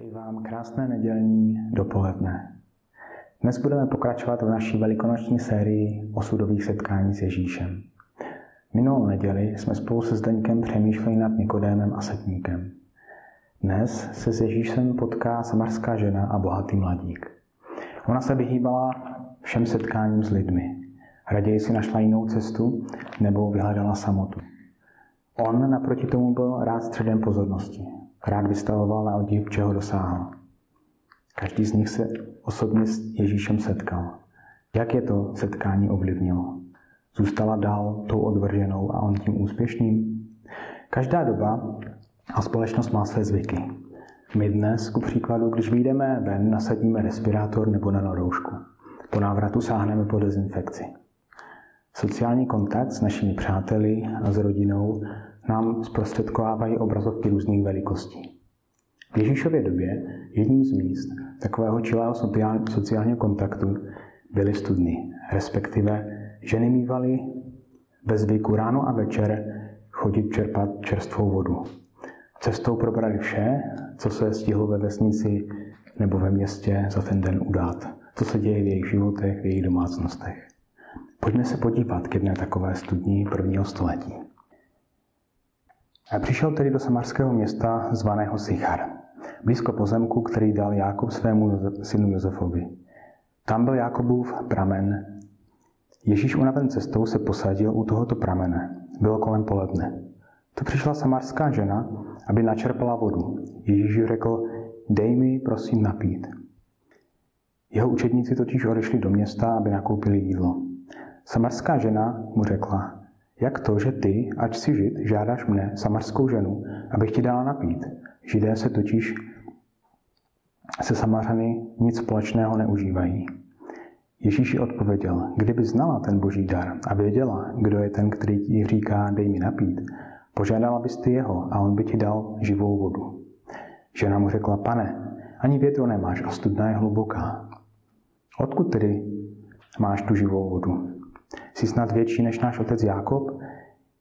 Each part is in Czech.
Přeji vám krásné nedělní dopoledne. Dnes budeme pokračovat v naší velikonoční sérii osudových setkání s Ježíšem. Minulou neděli jsme spolu se Zdeňkem přemýšleli nad Nikodémem a setníkem. Dnes se s Ježíšem potká samarská žena a bohatý mladík. Ona se vyhýbala všem setkáním s lidmi. Raději si našla jinou cestu nebo vyhledala samotu. On naproti tomu byl rád středem pozornosti. Rád vystavoval na odiv, čeho dosáhl. Každý z nich se osobně s Ježíšem setkal. Jak je to setkání ovlivnilo? Zůstala dál tou odvrženou a on tím úspěšným? Každá doba a společnost má své zvyky. My dnes, ku příkladu, když vyjdeme ven, nasadíme respirátor nebo roušku. Po návratu sáhneme po dezinfekci. Sociální kontakt s našimi přáteli a s rodinou nám zprostředkovávají obrazovky různých velikostí. V Ježíšově době jedním z míst takového čilého sociálního kontaktu byly studny, respektive ženy mývaly ve zvyku ráno a večer chodit čerpat čerstvou vodu. Cestou probrali vše, co se stihlo ve vesnici nebo ve městě za ten den udát, co se děje v jejich životech, v jejich domácnostech. Pojďme se podívat k jedné takové studní prvního století. Přišel tedy do samarského města zvaného Sichar, blízko pozemku, který dal Jákob svému synu Josefovi. Tam byl Jakobův pramen. Ježíš unaven cestou se posadil u tohoto pramene. Bylo kolem poledne. To přišla samarská žena, aby načerpala vodu. Ježíš řekl, dej mi prosím napít. Jeho učedníci totiž odešli do města, aby nakoupili jídlo. Samarská žena mu řekla, jak to, že ty, ať si žid, žádáš mne, samarskou ženu, abych ti dala napít? Židé se totiž se Samařany nic společného neužívají. Ježíš odpověděl, kdyby znala ten boží dar a věděla, kdo je ten, který ti říká, dej mi napít, požádala bys ty jeho a on by ti dal živou vodu. Žena mu řekla, pane, ani větru nemáš a studna je hluboká. Odkud tedy máš tu živou vodu? Jsi snad větší než náš otec Jákob,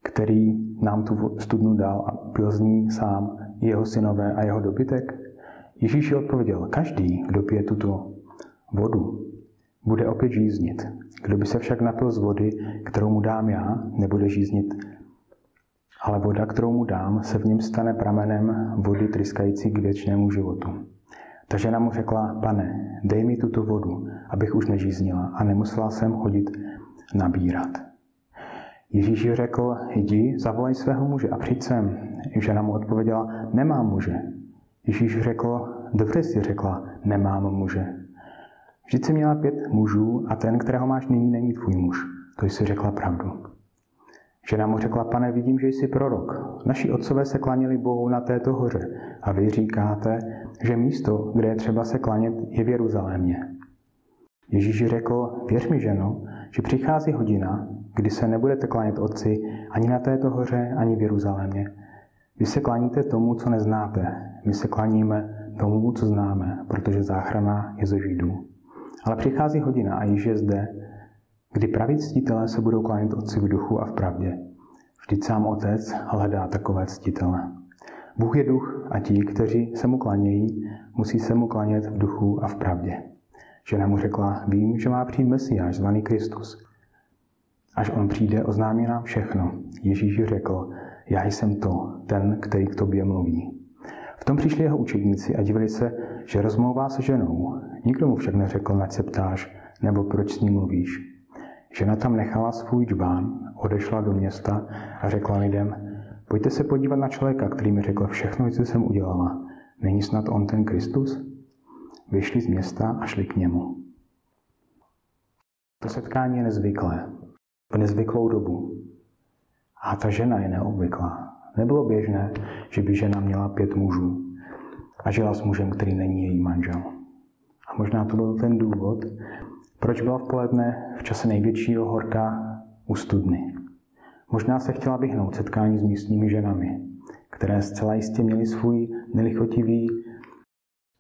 který nám tu studnu dal a pil z ní sám jeho synové a jeho dobytek? Ježíš odpověděl, každý, kdo pije tuto vodu, bude opět žíznit. Kdo by se však napil z vody, kterou mu dám já, nebude žíznit, ale voda, kterou mu dám, se v něm stane pramenem vody tryskající k věčnému životu. Ta žena mu řekla, pane, dej mi tuto vodu, abych už nežíznila a nemusela jsem chodit nabírat. Ježíš řekl, jdi, zavolej svého muže a přijď sem. Žena mu odpověděla, nemám muže. Ježíš řekl, dobře si řekla, nemám muže. Vždyť jsi měla pět mužů a ten, kterého máš nyní, není tvůj muž. To jsi řekla pravdu. Žena mu řekla, pane, vidím, že jsi prorok. Naši otcové se klaněli Bohu na této hoře a vy říkáte, že místo, kde je třeba se klanět, je v Jeruzalémě. Ježíš řekl, věř mi, ženo, že přichází hodina, kdy se nebudete klanět Otci ani na této hoře, ani v Jeruzalémě. Vy se klaníte tomu, co neznáte. My se klaníme tomu, co známe, protože záchrana je ze Židů. Ale přichází hodina a již je zde, kdy praví ctitelé se budou klanět Otci v duchu a v pravdě. Vždyť sám Otec hledá takové ctitele. Bůh je duch a ti, kteří se mu klanějí, musí se mu klanět v duchu a v pravdě. Žena mu řekla, vím, že má přijít Mesiáš, zvaný Kristus. Až on přijde, oznámí nám všechno. Ježíš řekl, já jsem to, ten, který k tobě mluví. V tom přišli jeho učedníci a divili se, že rozmlouvá se ženou. Nikdo mu však neřekl, na se ptáš, nebo proč s ním mluvíš. Žena tam nechala svůj džbán, odešla do města a řekla lidem, pojďte se podívat na člověka, který mi řekl všechno, co jsem udělala. Není snad on ten Kristus? Vyšli z města a šli k němu. To setkání je nezvyklé, v nezvyklou dobu. A ta žena je neobvyklá. Nebylo běžné, že by žena měla pět mužů a žila s mužem, který není její manžel. A možná to byl ten důvod, proč byla v poledne v čase největšího horka u studny. Možná se chtěla vyhnout setkání s místními ženami, které zcela jistě měly svůj nelichotivý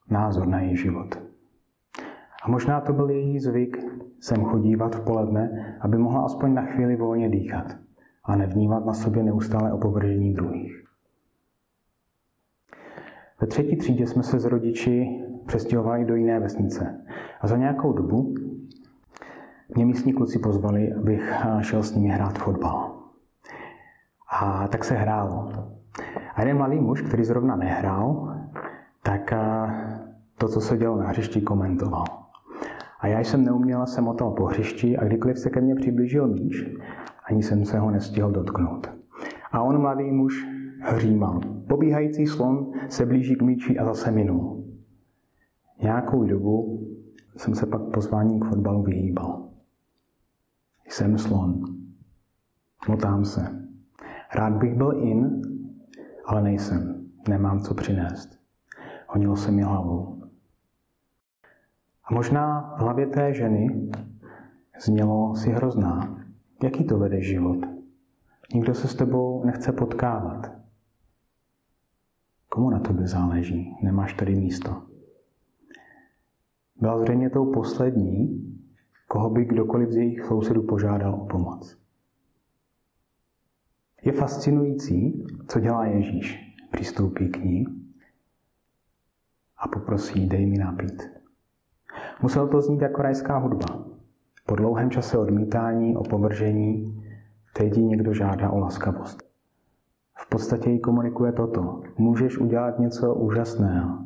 názor na její život. A možná to byl její zvyk sem chodívat v poledne, aby mohla aspoň na chvíli volně dýchat a nevnímat na sobě neustále opovržení druhých. Ve třetí třídě jsme se s rodiči přestěhovali do jiné vesnice. A za nějakou dobu mě místní kluci pozvali, abych šel s nimi hrát fotbal. A tak se hrálo. A jeden mladý muž, který zrovna nehrál, tak to, co se dělo na hřišti, komentoval. A já jsem neuměla se motal po hřišti a kdykoliv se ke mně přiblížil míč, ani jsem se ho nestihl dotknout. A on, mladý muž, hřímal. Pobíhající slon se blíží k míči a zase minul. Nějakou dobu jsem se pak pozváním k fotbalu vyhýbal. Jsem slon. Motám se. Rád bych byl in, ale nejsem. Nemám co přinést. Honilo se mi hlavou. A možná v hlavě té ženy znělo si hrozná. Jaký to vede život? Nikdo se s tebou nechce potkávat. Komu na tobě záleží? Nemáš tady místo. Byla zřejmě tou poslední, koho by kdokoliv z jejich sousedů požádal o pomoc. Je fascinující, co dělá Ježíš. Přistoupí k ní a poprosí, dej mi napít. Musel to znít jako rajská hudba. Po dlouhém čase odmítání, opovržení, teď někdo žádá o laskavost. V podstatě jí komunikuje toto. Můžeš udělat něco úžasného,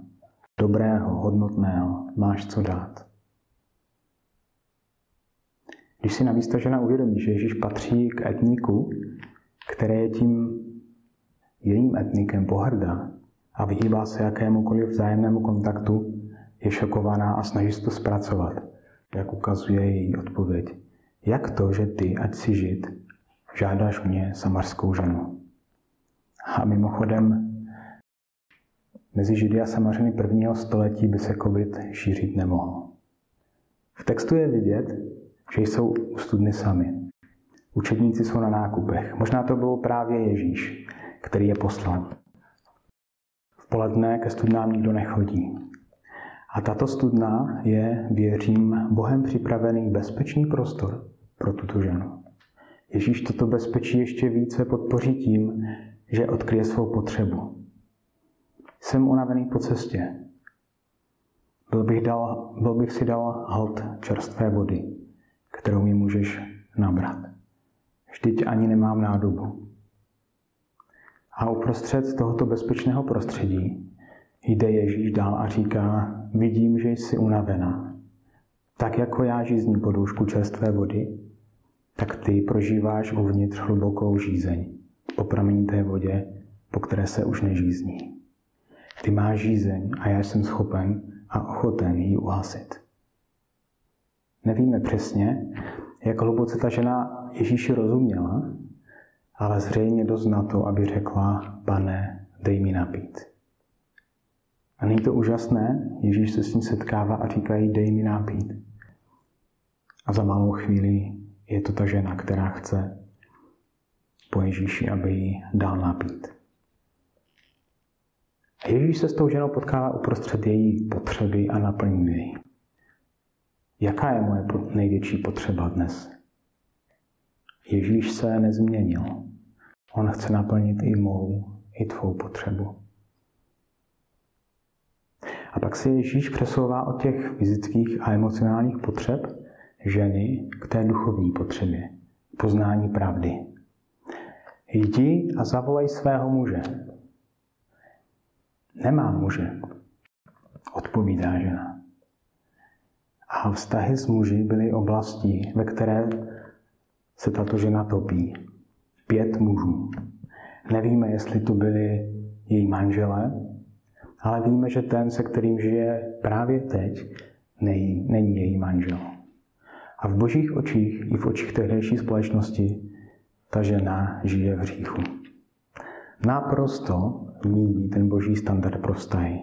dobrého, hodnotného, máš co dát. Když si navíc ta žena uvědomí, že Ježíš patří k etniku, které je tím jejím etnikem pohrdá a vyhýbá se jakémukoliv vzájemnému kontaktu, je šokovaná a snaží se to zpracovat, jak ukazuje její odpověď. Jak to, že ty, ať si žid, žádáš mě, samarskou ženu? A mimochodem, mezi Židy a Samařeny prvního století by se covid šířit nemohl. V textu je vidět, že jsou u studny sami. Učedníci jsou na nákupech. Možná to bylo právě Ježíš, který je poslal. V poledne ke studnám nikdo nechodí. A tato studna je, věřím, Bohem připravený bezpečný prostor pro tuto ženu. Ježíš toto bezpečí ještě více podpoří tím, že odkryje svou potřebu. Jsem unavený po cestě. Byl bych, dal, byl bych si dal hold čerstvé vody, kterou mi můžeš nabrat. Vždyť ani nemám nádobu. A uprostřed tohoto bezpečného prostředí jde Ježíš dál a říká, vidím, že jsi unavená. Tak jako já žízním podůžku čerstvé vody, tak ty prožíváš uvnitř hlubokou žízeň po pramenité vodě, po které se už nežízní. Ty máš žízeň a já jsem schopen a ochoten ji uhasit. Nevíme přesně, jak hluboce ta žena Ježíši rozuměla, ale zřejmě dost na to, aby řekla, pane, dej mi napít. A není to úžasné? Ježíš se s ní setkává a říká jí, dej mi napít. A za malou chvíli je to ta žena, která chce po Ježíši, aby ji dal napít. A Ježíš se s tou ženou potkává uprostřed její potřeby a naplní jej. Jaká je moje největší potřeba dnes? Ježíš se nezměnil. On chce naplnit i mou, i tvou potřebu. A pak se Ježíš přesouvá od těch fyzických a emocionálních potřeb ženy k té duchovní potřebě, poznání pravdy. Jdi a zavolej svého muže. Nemám muže, odpovídá žena. A vztahy s muži byly oblastí, ve které se tato žena topí. Pět mužů. Nevíme, jestli to byli její manželé, ale víme, že ten, se kterým žije právě teď, nej, není její manžel. A v božích očích i v očích tehdejší společnosti ta žena žije v hříchu. Naprosto míjí ten boží standard pro vztahy.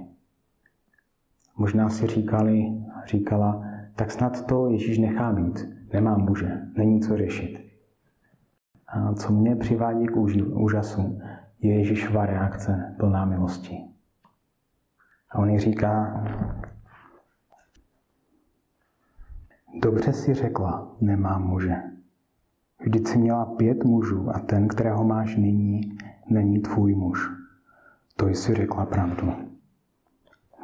Možná si říkali, říkala, tak snad to Ježíš nechá být. Nemám muže, není co řešit. A co mě přivádí k úžasu, je Ježíšova reakce plná milosti. A on jí říká, dobře si řekla, nemám muže. Vždyť si měla pět mužů a ten, kterého máš nyní, není tvůj muž. To jsi řekla pravdu.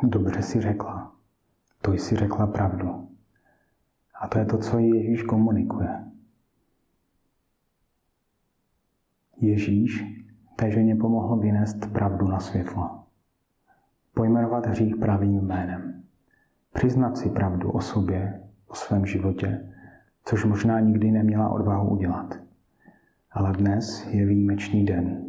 Dobře si řekla. To jsi řekla pravdu. A to je to, co Ježíš komunikuje. Ježíš té ženě pomohl vynést pravdu na světlo. Pojmenovat hřích pravým jménem. Přiznat si pravdu o sobě, o svém životě, což možná nikdy neměla odvahu udělat. Ale dnes je výjimečný den.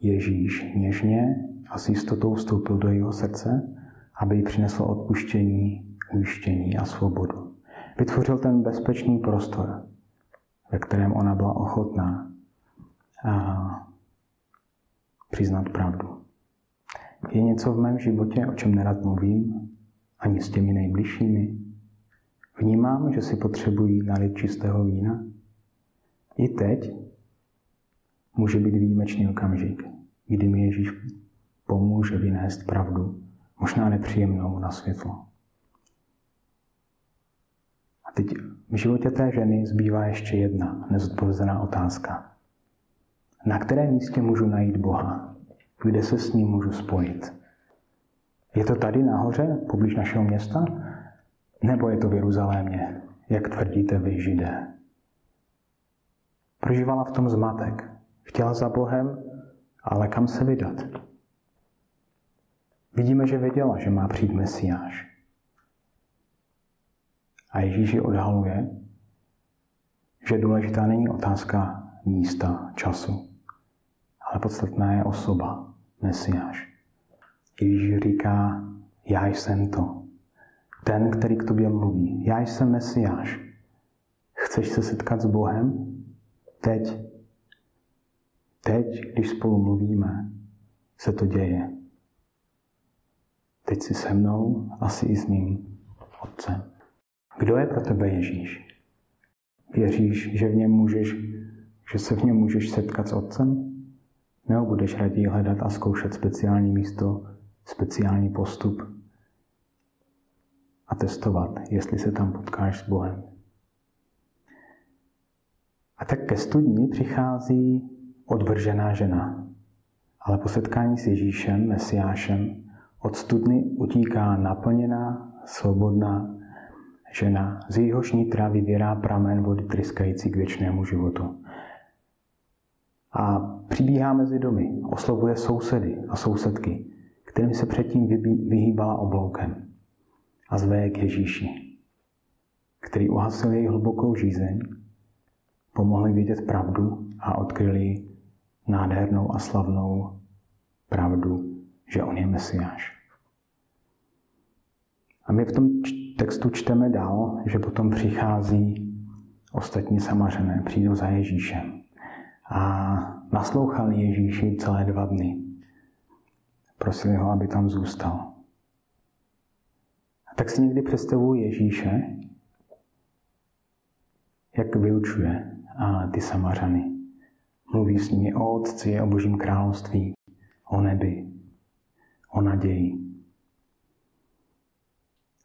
Ježíš něžně a s jistotou vstoupil do jeho srdce, aby jí přinesl odpuštění, ujištění a svobodu. Vytvořil ten bezpečný prostor, ve kterém ona byla ochotná a přiznat pravdu. Je něco v mém životě, o čem nerad mluvím, ani s těmi nejbližšími? Vnímám, že si potřebují nalit čistého vína? I teď může být výjimečný okamžik, kdy mi Ježíš pomůže vynést pravdu, možná nepříjemnou na světlo. A teď v životě té ženy zbývá ještě jedna nezodpovězená otázka. Na kterém místě můžu najít Boha? Kde se s ním můžu spojit? Je to tady nahoře, poblíž našeho města? Nebo je to v Jeruzalémě, jak tvrdíte vy, Židé? Prožívala v tom zmatek. Chtěla za Bohem, ale kam se vydat? Vidíme, že věděla, že má přijít Mesiáš. A Ježíš ji odhaluje, že důležitá není otázka místa, času, ale podstatná je osoba, Mesiáš. Ježíš říká, já jsem to. Ten, který k tobě mluví. Já jsem Mesiáš. Chceš se setkat s Bohem? Teď. Teď, když spolu mluvíme, se to děje. Teď si se mnou, asi i s mým Otcem. Kdo je pro tebe Ježíš? Věříš, že v něm můžeš, že se v něm můžeš setkat s Otcem? Nebo budeš raději hledat a zkoušet speciální místo, speciální postup a testovat, jestli se tam potkáš s Bohem. A tak ke studni přichází odvržená žena. Ale po setkání s Ježíšem, Mesiášem, od studny utíká naplněná, svobodná žena, z jejíhož nitra vybírá pramen vody tryskající k věčnému životu. A přibíhá mezi domy, oslovuje sousedy a sousedky, kterým se předtím vyhýbala obloukem a zve je k Ježíši, který uhasil její hlubokou žízeň, pomohli vidět pravdu a odkryli nádhernou a slavnou pravdu, že on je Mesiáš. A my v tom textu čteme dál, že potom přichází ostatní samařené, přijdou za Ježíšem. A naslouchali Ježíši celé dva dny. Prosili ho, aby tam zůstal. A tak si někdy představuji Ježíše, jak vyučuje a ty samařany. Mluví s nimi o Otci, o Božím království, o nebi, o naději.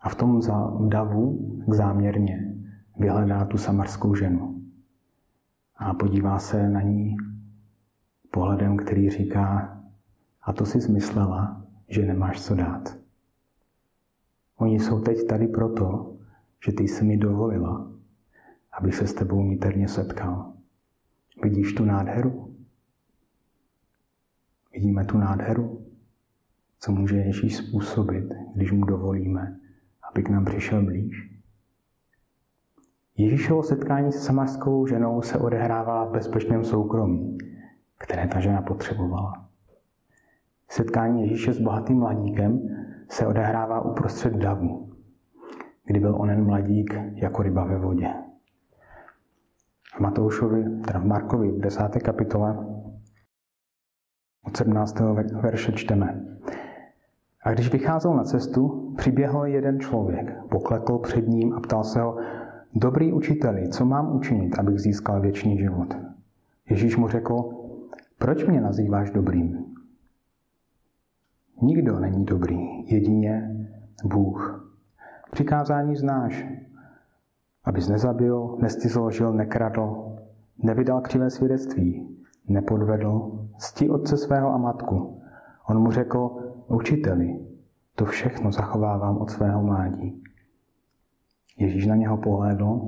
A v tom davu záměrně vyhledá tu samarskou ženu a podívá se na ní pohledem, který říká, a to si zmyslela, že nemáš co dát. Oni jsou teď tady proto, že ty jsi mi dovolila, abych se s tebou niterně setkal. Vidíš tu nádheru? Vidíme tu nádheru? Co může Ježíš způsobit, když mu dovolíme, aby k nám přišel blíž? Ježíšovo setkání se samarskou ženou se odehrává v bezpečném soukromí, které ta žena potřebovala. Setkání Ježíše s bohatým mladíkem se odehrává uprostřed davu, kdy byl onen mladík jako ryba ve vodě. V Matoušovi, teda v Markovi, v desáté kapitole, od 17. verše čteme. A když vycházel na cestu, přiběhl jeden člověk, poklekl před ním a ptal se ho, Dobrý učiteli, co mám učinit, abych získal věčný život? Ježíš mu řekl, proč mě nazýváš dobrým? Nikdo není dobrý, jedině Bůh. Přikázání znáš, abys nezabil, nestizložil, nekradl, nevydal křivé svědectví, nepodvedl, cti otce svého a matku. On mu řekl, učiteli, To všechno zachovávám od svého mládí. Ježíš na něho pohlédl,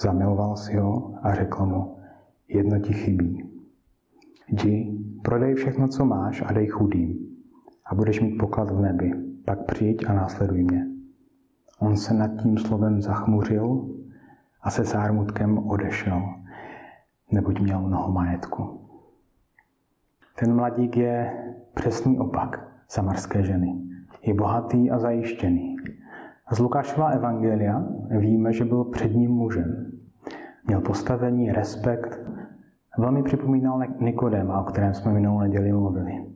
zamiloval si ho a řekl mu, jedno ti chybí. Jdi, prodej všechno, co máš a dej chudým a budeš mít poklad v nebi. Pak přijď a následuj mě. On se nad tím slovem zachmuřil a se zármutkem odešel, neboť měl mnoho majetku. Ten mladík je přesný opak samarské ženy. Je bohatý a zajištěný. Z Lukášova evangelia víme, že byl předním mužem. Měl postavení, respekt, velmi připomínal Nikodéma, o kterém jsme minulou neděli mluvili.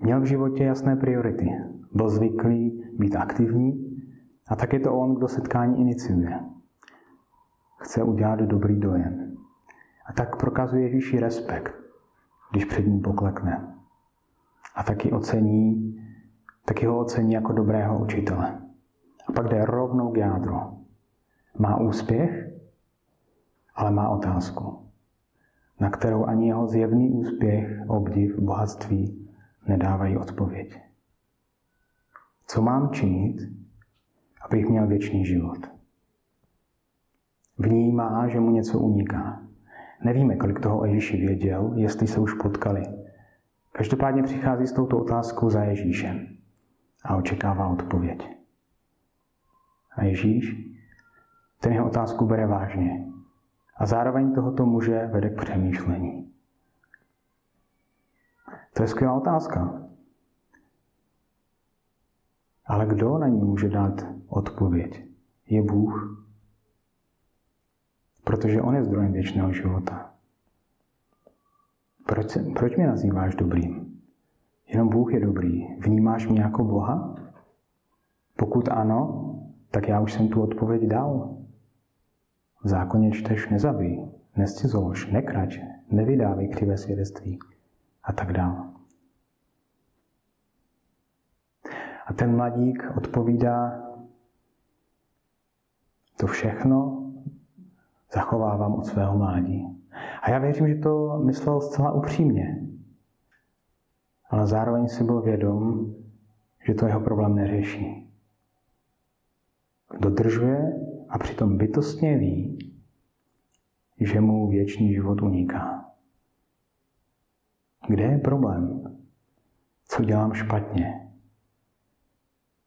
Měl v životě jasné priority. Byl zvyklý být aktivní a tak je to on, kdo setkání iniciuje. Chce udělat dobrý dojem. A tak prokazuje Ježíši respekt, když před ním poklekne. A taky ocení, taky ho ocení jako dobrého učitele. A pak jde rovnou k jádru. Má úspěch, ale má otázku, na kterou ani jeho zjevný úspěch, obdiv, bohatství nedávají odpověď. Co mám činit, abych měl věčný život? Vnímá, že mu něco uniká. Nevíme, kolik toho Ježíši věděl, jestli se už potkali. Každopádně přichází s touto otázkou za Ježíšem a očekává odpověď. A Ježíš ten jeho otázku bere vážně a zároveň tohoto muže vede k přemýšlení. To je skvělá otázka. Ale kdo na ní může dát odpověď? Je Bůh. Protože On je zdrojem věčného života. Proč, proč mě nazýváš dobrým? Jenom Bůh je dobrý. Vnímáš mě jako Boha? Pokud ano, tak já už jsem tu odpověď dal. V zákoně čteš nezabij, nescizolož, nekrať, nevydávej křivé svědectví a tak dále. A ten mladík odpovídá, to všechno zachovávám od svého mládí. A já věřím, že to myslel zcela upřímně. Ale zároveň si byl vědom, že to jeho problém neřeší. Dodržuje a přitom bytostně ví, že mu věčný život uniká. Kde je problém? Co dělám špatně?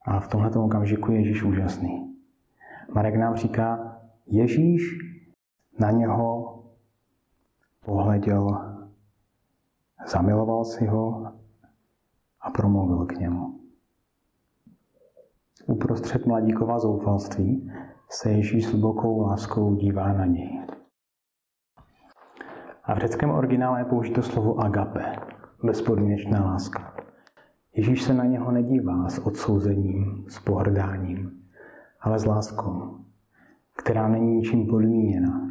A v tomto okamžiku je Ježíš úžasný. Marek nám říká, Ježíš na něho pohleděl, zamiloval si ho a promluvil k němu. Uprostřed mladíkova zoufalství se Ježíš s hlubokou láskou dívá na něj. A v řeckém originále je použito slovo agape, bezpodmínečná láska. Ježíš se na něho nedívá s odsouzením, s pohrdáním, ale s láskou, která není ničím podmíněna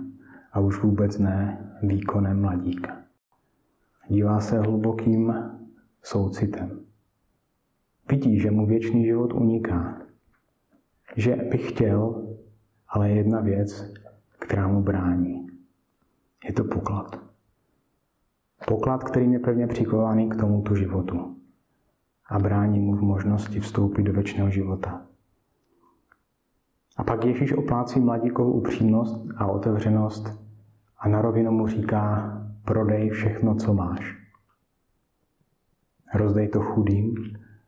a už vůbec ne výkonem mladíka. Dívá se hlubokým soucitem. Vidí, že mu věčný život uniká. Že by chtěl, ale jedna věc, která mu brání. Je to poklad. Poklad, který je pevně přikovaný k tomuto životu a brání mu v možnosti vstoupit do věčného života. A pak Ježíš oplácí mladíkovou upřímnost a otevřenost a na rovinu mu říká, prodej všechno, co máš. Rozdej to chudým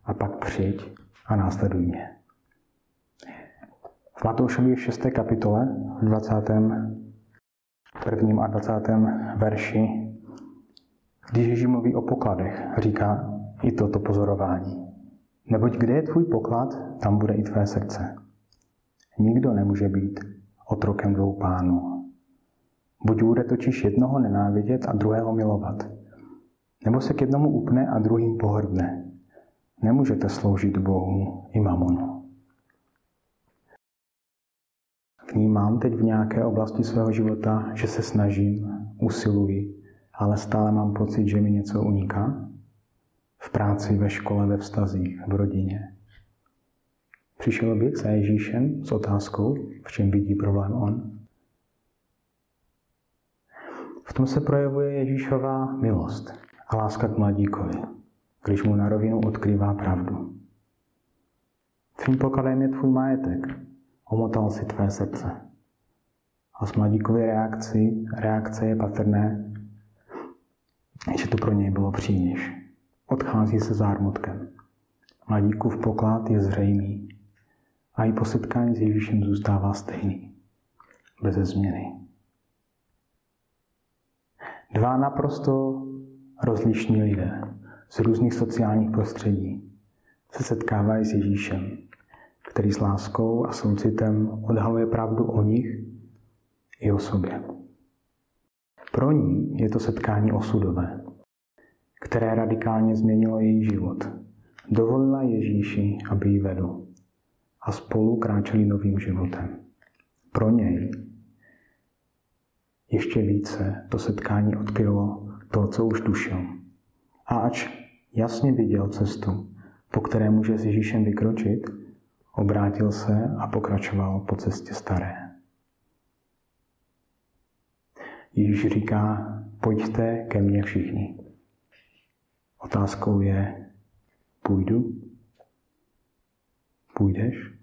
a pak přijď a následuj mě. V Matoušovi v 6. kapitole, v 21. a 20. verši, když Ježíš mluví o pokladech, říká i toto pozorování. Neboť kde je tvůj poklad, tam bude i tvé srdce. Nikdo nemůže být otrokem dvou pánů. Buď bude totiž jednoho nenávidět a druhého milovat. Nebo se k jednomu upne a druhým pohrdne. Nemůžete sloužit Bohu i mamonu. Vnímám teď v nějaké oblasti svého života, že se snažím, usiluji, ale stále mám pocit, že mi něco uniká? V práci, ve škole, ve vztazích, v rodině. Přišel bych za Ježíšem s otázkou, v čem vidí problém on. V tom se projevuje Ježíšová milost a láska k mladíkovi. když mu na rovinu odkrývá pravdu. Tvým pokladem je tvůj majetek, omotal si tvé srdce. A s mladíkově reakci, reakce je patrné, že to pro něj bylo příliš. Odchází se zármutkem. Mladíkův poklad je zřejmý a i po setkání s Ježíšem zůstává stejný, bez změny. Dva naprosto rozlišní lidé z různých sociálních prostředí se setkávají s Ježíšem, který s láskou a soucitem odhaluje pravdu o nich i o sobě. Pro ní je to setkání osudové, které radikálně změnilo její život. Dovolila Ježíši, aby ji vedl a spolu kráčeli novým životem. Pro něj ještě více to setkání odkrylo to, co už tušil. A ač jasně viděl cestu, po které může s Ježíšem vykročit, obrátil se a pokračoval po cestě staré. Ježíš říká, pojďte ke mně všichni. Otázkou je, půjdu? Půjdeš?